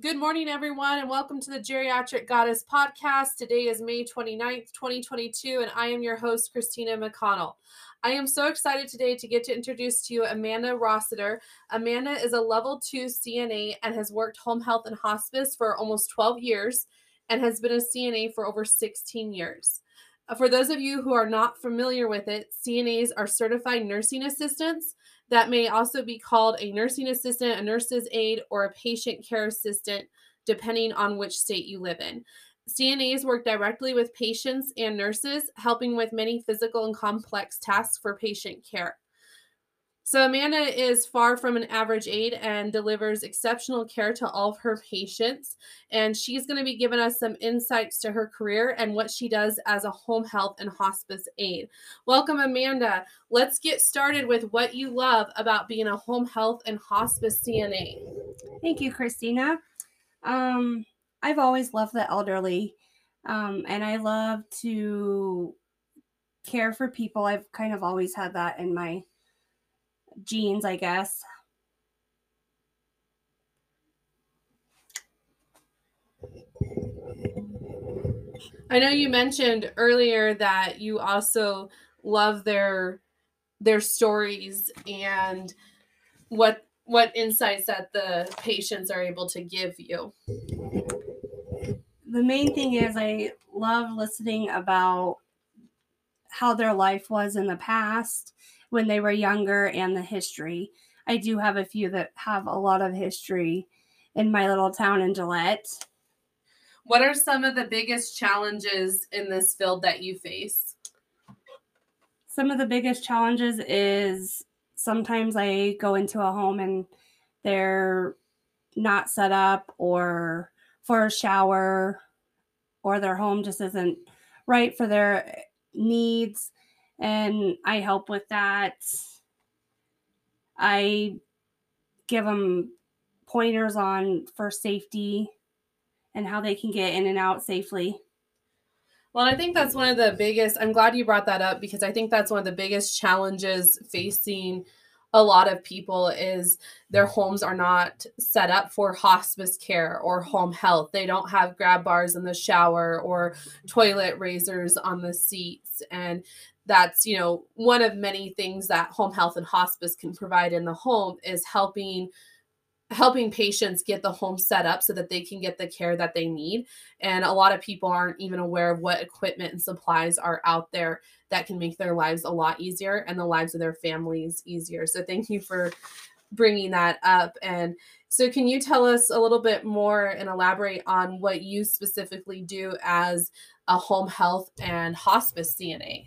Good morning, everyone, and welcome to the Geriatric Goddess podcast. Today is May 29th, 2022, and I am your host, Christina McConnell. I am so excited today to get to introduce to you Amanda Rossiter. Amanda is a level two CNA and has worked home health and hospice for almost 12 years and has been a CNA for over 16 years. Uh, for those of you who are not familiar with it, CNAs are certified nursing assistants that may also be called a nursing assistant, a nurse's aide, or a patient care assistant, depending on which state you live in. CNAs work directly with patients and nurses, helping with many physical and complex tasks for patient care. So, Amanda is far from an average aide and delivers exceptional care to all of her patients. And she's going to be giving us some insights to her career and what she does as a home health and hospice aide. Welcome, Amanda. Let's get started with what you love about being a home health and hospice CNA. Thank you, Christina. Um, I've always loved the elderly, um, and I love to care for people. I've kind of always had that in my genes, I guess. I know you mentioned earlier that you also love their their stories and what what insights that the patients are able to give you. The main thing is I love listening about how their life was in the past when they were younger and the history. I do have a few that have a lot of history in my little town in Gillette. What are some of the biggest challenges in this field that you face? Some of the biggest challenges is sometimes I go into a home and they're not set up or for a shower or their home just isn't right for their needs and I help with that. I give them pointers on for safety and how they can get in and out safely. Well, I think that's one of the biggest. I'm glad you brought that up because I think that's one of the biggest challenges facing a lot of people is their homes are not set up for hospice care or home health. They don't have grab bars in the shower or toilet razors on the seats and that's you know one of many things that home health and hospice can provide in the home is helping helping patients get the home set up so that they can get the care that they need. And a lot of people aren't even aware of what equipment and supplies are out there that can make their lives a lot easier and the lives of their families easier. So thank you for bringing that up. And so can you tell us a little bit more and elaborate on what you specifically do as a home health and hospice cna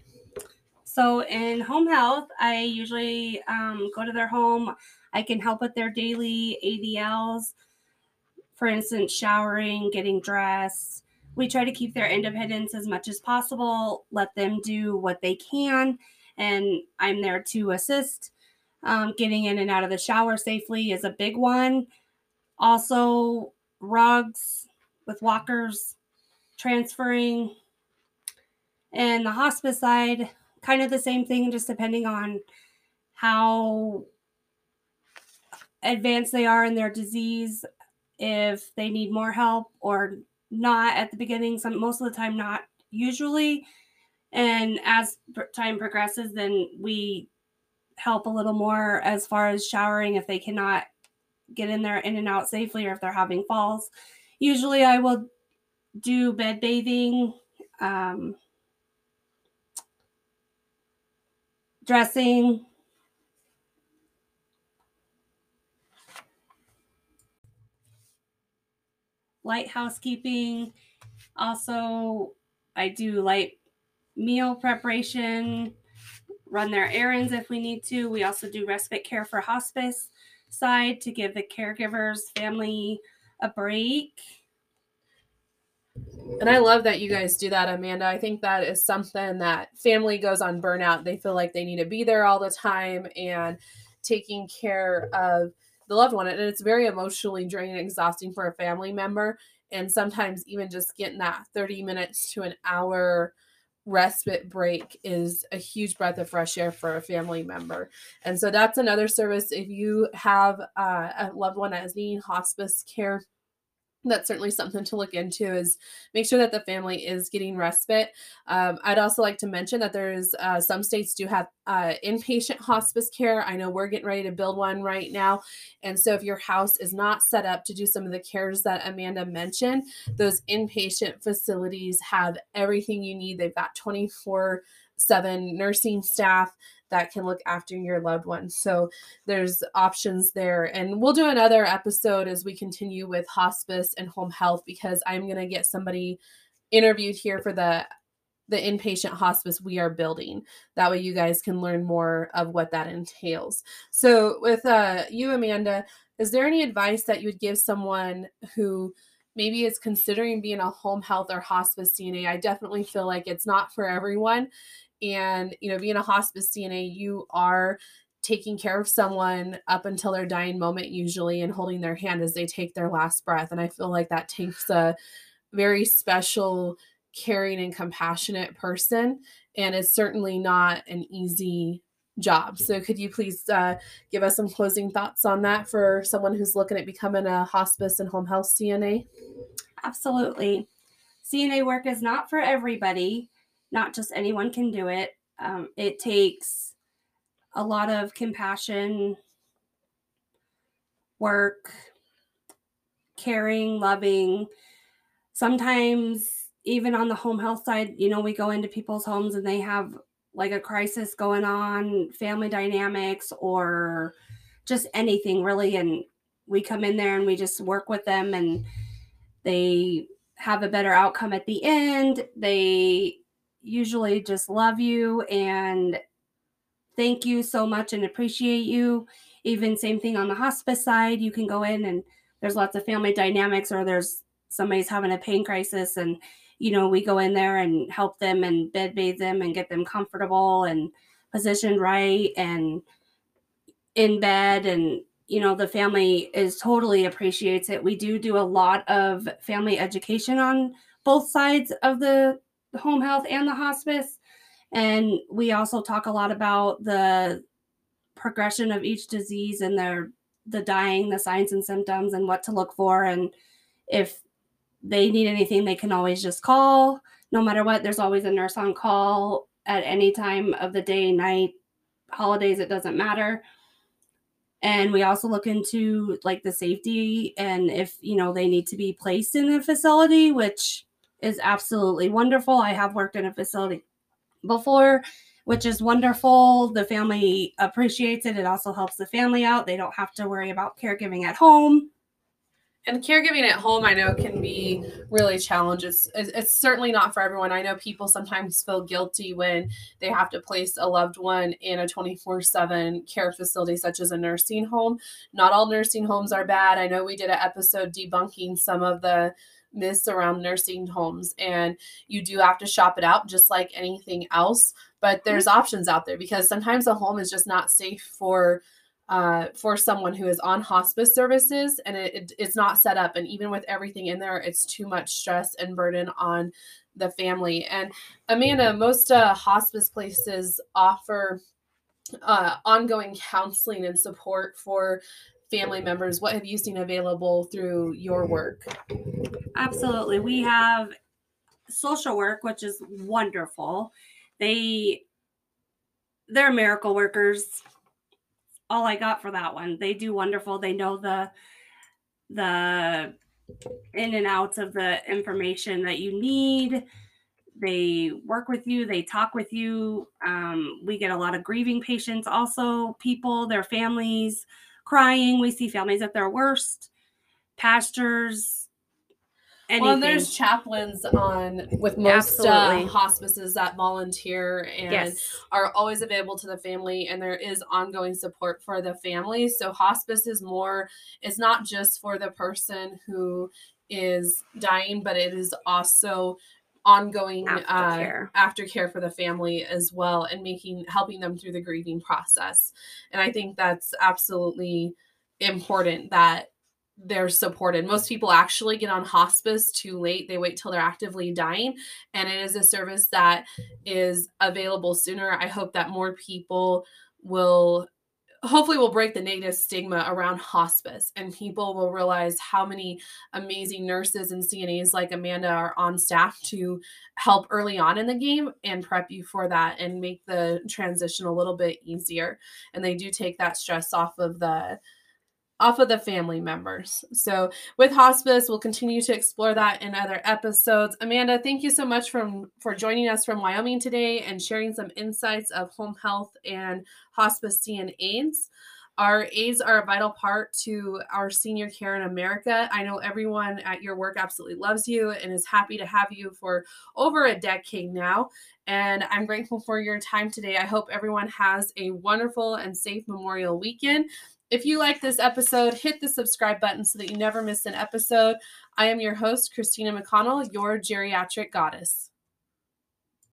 so in home health, I usually um, go to their home. I can help with their daily ADLs, for instance, showering, getting dressed. We try to keep their independence as much as possible, let them do what they can, and I'm there to assist. Um, getting in and out of the shower safely is a big one. Also, rugs with walkers, transferring. And the hospice side, kind of the same thing, just depending on how advanced they are in their disease, if they need more help or not at the beginning. Some most of the time, not usually. And as time progresses, then we help a little more as far as showering if they cannot get in there in and out safely or if they're having falls. Usually, I will do bed bathing. Um, dressing, light housekeeping. Also, I do light meal preparation, run their errands if we need to. We also do respite care for hospice side to give the caregivers family a break. And I love that you guys do that, Amanda. I think that is something that family goes on burnout. They feel like they need to be there all the time and taking care of the loved one. And it's very emotionally draining and exhausting for a family member. And sometimes even just getting that 30 minutes to an hour respite break is a huge breath of fresh air for a family member. And so that's another service. If you have uh, a loved one that is needing hospice care, that's certainly something to look into is make sure that the family is getting respite. Um, i'd also like to mention that there's uh, some states do have uh, inpatient hospice care. I know we're getting ready to build one right now. And so if your house is not set up to do some of the cares that amanda mentioned those inpatient facilities have everything you need. They've got 24 7 nursing staff that can look after your loved ones. So there's options there. And we'll do another episode as we continue with hospice and home health because I'm going to get somebody interviewed here for the the inpatient hospice we are building. That way you guys can learn more of what that entails. So with uh you Amanda, is there any advice that you would give someone who maybe is considering being a home health or hospice CNA? I definitely feel like it's not for everyone and, you know, being a hospice CNA, you are taking care of someone up until their dying moment, usually, and holding their hand as they take their last breath. And I feel like that takes a very special, caring, and compassionate person. And it's certainly not an easy job. So, could you please uh, give us some closing thoughts on that for someone who's looking at becoming a hospice and home health CNA? Absolutely. CNA work is not for everybody not just anyone can do it. Um, it takes a lot of compassion, work, caring, loving. Sometimes, even on the home health side, you know, we go into people's homes and they have like a crisis going on, family dynamics, or just anything really. And we come in there and we just work with them and they have a better outcome at the end. They usually just love you and thank you so much and appreciate you. Even same thing on the hospice side, you can go in and there's lots of family dynamics or there's somebody's having a pain crisis and you know we go in there and help them and bed bathe them and get them comfortable and positioned right and in bed and you know the family is totally appreciates it we do do a lot of family education on both sides of the home health and the hospice. And we also talk a lot about the progression of each disease and their the dying, the signs and symptoms, and what to look for. And if they need anything, they can always just call. No matter what, there's always a nurse on call at any time of the day, night, holidays, it doesn't matter. And we also look into like the safety and if, you know, they need to be placed in a facility, which is absolutely wonderful. I have worked in a facility before, which is wonderful. The family appreciates it. It also helps the family out. They don't have to worry about caregiving at home. And caregiving at home, I know, can be really challenging. It's, it's certainly not for everyone. I know people sometimes feel guilty when they have to place a loved one in a 24 7 care facility, such as a nursing home. Not all nursing homes are bad. I know we did an episode debunking some of the myths around nursing homes and you do have to shop it out just like anything else but there's mm-hmm. options out there because sometimes a home is just not safe for uh, for someone who is on hospice services and it, it, it's not set up and even with everything in there it's too much stress and burden on the family and amanda most uh, hospice places offer uh, ongoing counseling and support for family members what have you seen available through your work? Absolutely. We have social work which is wonderful. They they're miracle workers. All i got for that one. They do wonderful. They know the the in and outs of the information that you need. They work with you. They talk with you. Um, we get a lot of grieving patients also people their families crying. We see families at their worst, pastors. Anything. Well, there's chaplains on with most uh, hospices that volunteer and yes. are always available to the family, and there is ongoing support for the family. So hospice is more; it's not just for the person who is dying, but it is also ongoing aftercare. Uh, aftercare for the family as well and making helping them through the grieving process. And i think that's absolutely important that they're supported. Most people actually get on hospice too late. They wait till they're actively dying. And it is a service that is available sooner. I hope that more people will hopefully we'll break the negative stigma around hospice and people will realize how many amazing nurses and CNAs like Amanda are on staff to help early on in the game and prep you for that and make the transition a little bit easier. And they do take that stress off of the off of the family members. So, with hospice, we'll continue to explore that in other episodes. Amanda, thank you so much from for joining us from Wyoming today and sharing some insights of home health and hospice CNAs. Our aides are a vital part to our senior care in America. I know everyone at your work absolutely loves you and is happy to have you for over a decade now. And I'm grateful for your time today. I hope everyone has a wonderful and safe Memorial weekend. If you like this episode, hit the subscribe button so that you never miss an episode. I am your host, Christina McConnell, your geriatric goddess.